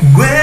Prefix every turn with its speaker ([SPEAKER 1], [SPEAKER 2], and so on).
[SPEAKER 1] When